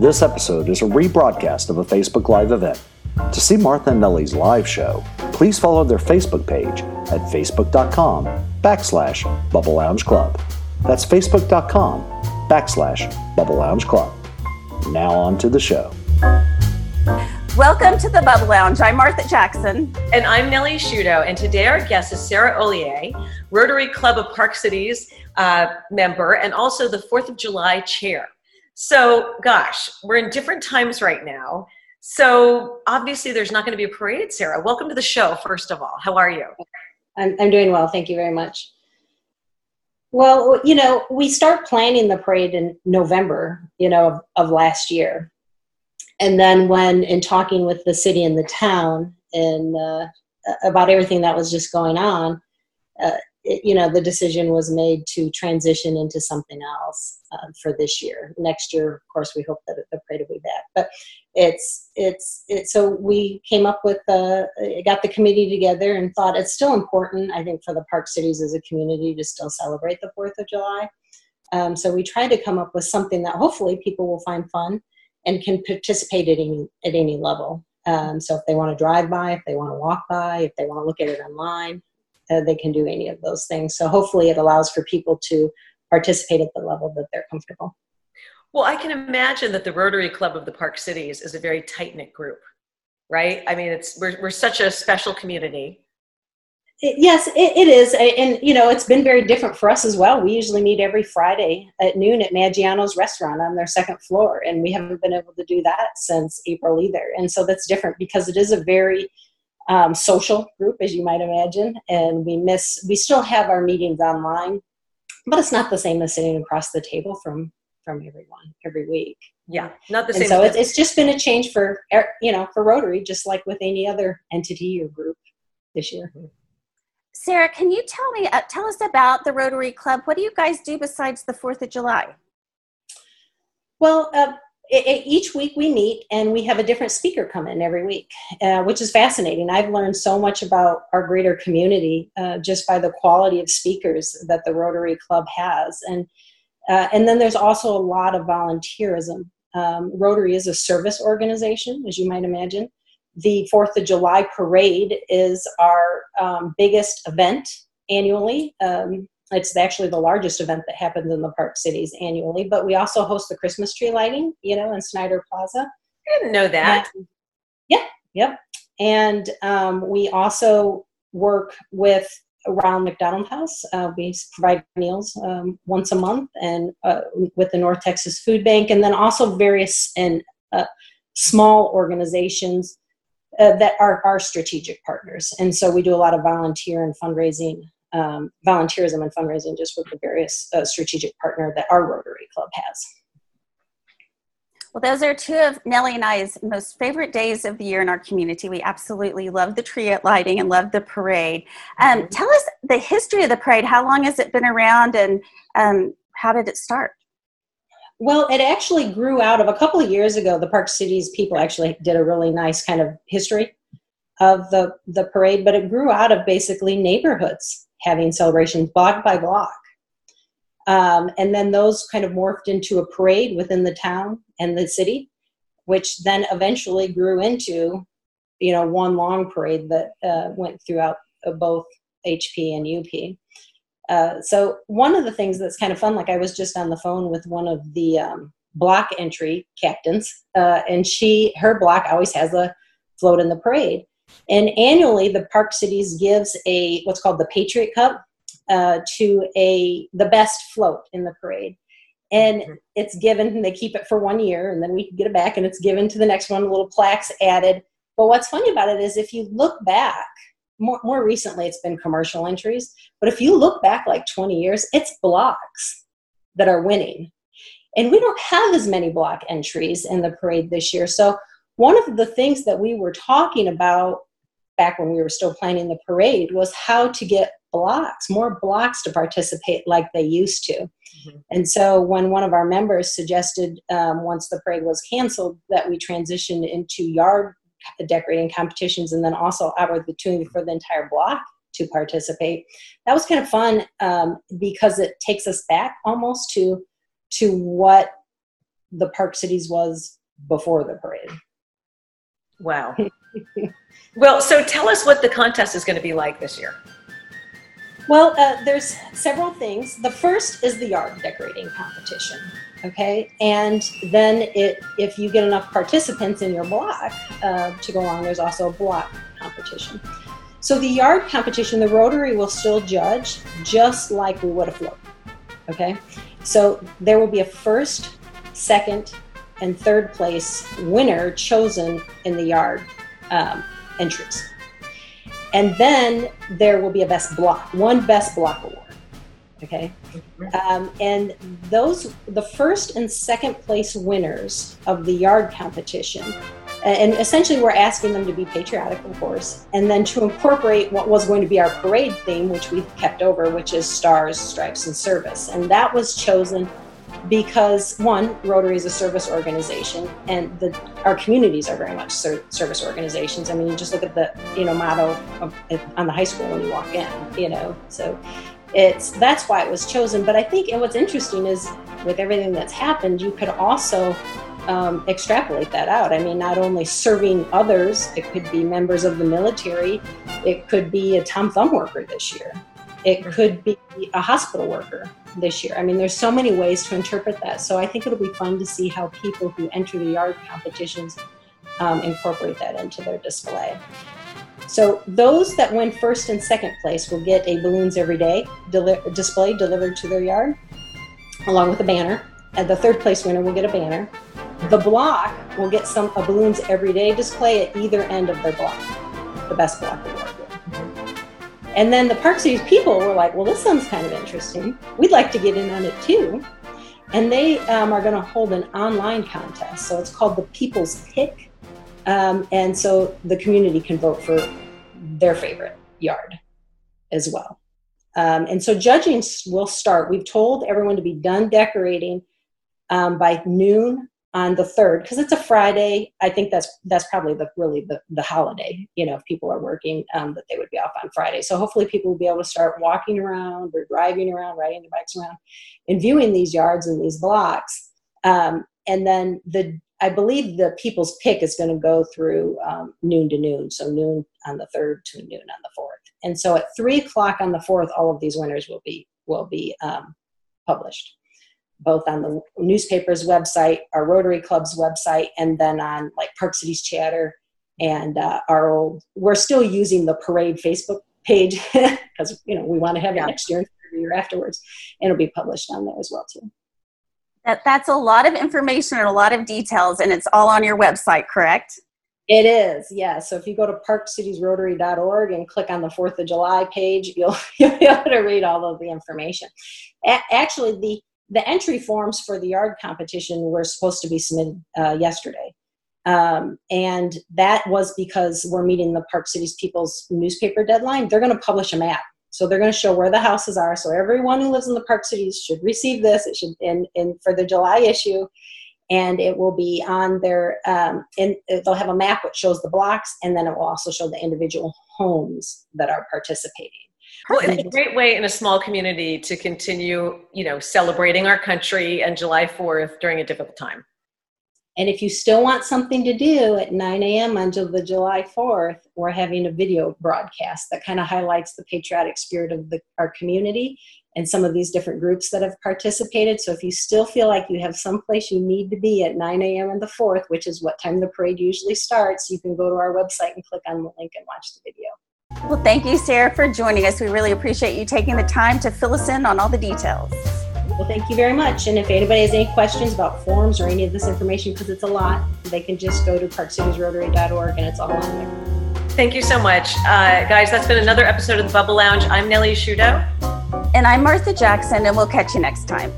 This episode is a rebroadcast of a Facebook Live event. To see Martha and Nellie's live show, please follow their Facebook page at facebook.com backslash Bubble Lounge Club. That's facebook.com backslash Bubble Lounge Club. Now on to the show. Welcome to the Bubble Lounge. I'm Martha Jackson. And I'm Nellie Shudo. And today our guest is Sarah Oliai, Rotary Club of Park Cities uh, member and also the 4th of July chair. So, gosh, we're in different times right now. So, obviously, there's not going to be a parade, Sarah. Welcome to the show, first of all. How are you? I'm, I'm doing well. Thank you very much. Well, you know, we start planning the parade in November, you know, of, of last year. And then when in talking with the city and the town and uh, about everything that was just going on, uh, it, you know, the decision was made to transition into something else uh, for this year. Next year, of course, we hope that the parade will be back. But it's it's it, so we came up with uh, got the committee together and thought it's still important. I think for the park cities as a community to still celebrate the Fourth of July. Um, so we tried to come up with something that hopefully people will find fun and can participate at any at any level. Um, so if they want to drive by, if they want to walk by, if they want to look at it online, uh, they can do any of those things. So hopefully it allows for people to participate at the level that they're comfortable. Well, I can imagine that the Rotary Club of the Park Cities is a very tight knit group, right? I mean, it's we're we're such a special community. It, yes, it, it is, and you know, it's been very different for us as well. We usually meet every Friday at noon at Maggiano's restaurant on their second floor, and we haven't been able to do that since April either. And so that's different because it is a very um, social group, as you might imagine, and we miss. We still have our meetings online, but it's not the same as sitting across the table from from everyone every week. Yeah, not the and same. So it's, it's just been a change for er, you know for Rotary, just like with any other entity or group this year. Sarah, can you tell me uh, tell us about the Rotary Club? What do you guys do besides the Fourth of July? Well, uh, it, it, each week we meet and we have a different speaker come in every week, uh, which is fascinating. I've learned so much about our greater community uh, just by the quality of speakers that the Rotary Club has, and uh, and then there's also a lot of volunteerism. Um, Rotary is a service organization, as you might imagine. The Fourth of July parade is our um, biggest event annually. Um, it's actually the largest event that happens in the park cities annually but we also host the christmas tree lighting you know in snider plaza. I didn't know that. And, yeah yep. And um, we also work with ronald mcdonald house. Uh, we provide meals um, once a month and uh, with the north texas food bank and then also various and uh, small organizations uh, that are our strategic partners. And so we do a lot of volunteer and fundraising um, volunteerism and fundraising just with the various uh, strategic partner that our Rotary Club has. Well, those are two of Nellie and I's most favorite days of the year in our community. We absolutely love the tree lighting and love the parade. Um, mm-hmm. Tell us the history of the parade. How long has it been around and um, how did it start? Well, it actually grew out of a couple of years ago. The Park Cities people actually did a really nice kind of history of the, the parade, but it grew out of basically neighborhoods having celebrations block by block. Um, and then those kind of morphed into a parade within the town and the city, which then eventually grew into, you know, one long parade that uh, went throughout both HP and UP. Uh, so one of the things that's kind of fun, like I was just on the phone with one of the um, block entry captains, uh, and she her block always has a float in the parade, and annually, the Park Cities gives a what's called the Patriot Cup uh, to a the best float in the parade, and mm-hmm. it's given. They keep it for one year, and then we get it back, and it's given to the next one. Little plaques added. But what's funny about it is if you look back, more, more recently it's been commercial entries, but if you look back like 20 years, it's blocks that are winning. And we don't have as many block entries in the parade this year. So one of the things that we were talking about back when we were still planning the parade was how to get blocks, more blocks to participate like they used to. Mm-hmm. And so when one of our members suggested, um, once the parade was canceled, that we transition into yard decorating competitions and then also opportunity for the entire block to participate, that was kind of fun um, because it takes us back almost to to what the Park Cities was before the parade. Wow. well, so tell us what the contest is going to be like this year. Well, uh, there's several things. The first is the yard decorating competition. Okay, and then it if you get enough participants in your block uh, to go along, there's also a block competition. So the yard competition, the Rotary will still judge just like we would a float. Okay, so there will be a first, second, and third place winner chosen in the yard um, entries. And then there will be a best block, one best block award. Okay. Um, and those, the first and second place winners of the yard competition, and essentially we're asking them to be patriotic, of course, and then to incorporate what was going to be our parade theme, which we've kept over, which is stars, stripes, and service. And that was chosen because one, Rotary is a service organization, and the, our communities are very much ser- service organizations. I mean, you just look at the you know motto of, on the high school when you walk in, you know. So it's that's why it was chosen. But I think and what's interesting is with everything that's happened, you could also um, extrapolate that out. I mean, not only serving others, it could be members of the military, it could be a Tom Thumb worker this year, it could be a hospital worker this year. I mean, there's so many ways to interpret that. So I think it'll be fun to see how people who enter the yard competitions um, incorporate that into their display. So those that win first and second place will get a balloons every day deli- display delivered to their yard, along with a banner. And the third place winner will get a banner. The block will get some a balloons every day display at either end of their block, the best block. And then the Park Cities people were like, well, this sounds kind of interesting. We'd like to get in on it too. And they um, are going to hold an online contest. So it's called the People's Pick. Um, and so the community can vote for their favorite yard as well. Um, and so judging will start. We've told everyone to be done decorating um, by noon on the third because it's a Friday. I think that's that's probably the really the, the holiday. You know, if people are working, um, that they would be off on Friday. So hopefully, people will be able to start walking around or driving around, riding their bikes around, and viewing these yards and these blocks. Um, and then the I believe the people's pick is going to go through um, noon to noon, so noon on the third to noon on the fourth. And so at three o'clock on the fourth, all of these winners will be will be um, published both on the newspaper's website, our Rotary Club's website, and then on like Park City's Chatter and uh, our old. We're still using the parade Facebook page because you know we want to have it next year and the year afterwards, and it'll be published on there as well too. That that's a lot of information and a lot of details, and it's all on your website, correct? It is, yeah. So if you go to parkcitiesrotary.org and click on the Fourth of July page, you'll you'll be able to read all of the information. A- actually, the the entry forms for the yard competition were supposed to be submitted uh, yesterday. Um, and that was because we're meeting the Park Cities People's newspaper deadline. They're going to publish a map. So they're going to show where the houses are. So everyone who lives in the Park Cities should receive this. It should in, in for the July issue, and it will be on their. Um, and they'll have a map which shows the blocks, and then it will also show the individual homes that are participating. Well, it's a great way in a small community to continue, you know, celebrating our country and July 4th during a difficult time. And if you still want something to do at 9 a.m. until the July 4th, we're having a video broadcast that kind of highlights the patriotic spirit of the, our community and some of these different groups that have participated. So if you still feel like you have some place you need to be at 9 a.m. on the 4th, which is what time the parade usually starts, you can go to our website and click on the link and watch the video. Well, thank you, Sarah, for joining us. We really appreciate you taking the time to fill us in on all the details. Well, thank you very much. And if anybody has any questions about forms or any of this information, because it's a lot, they can just go to parkcitiesrotary.org and it's all on there. Thank you so much. Uh, guys, that's been another episode of the Bubble Lounge. I'm Nellie Shudo. And I'm Martha Jackson, and we'll catch you next time.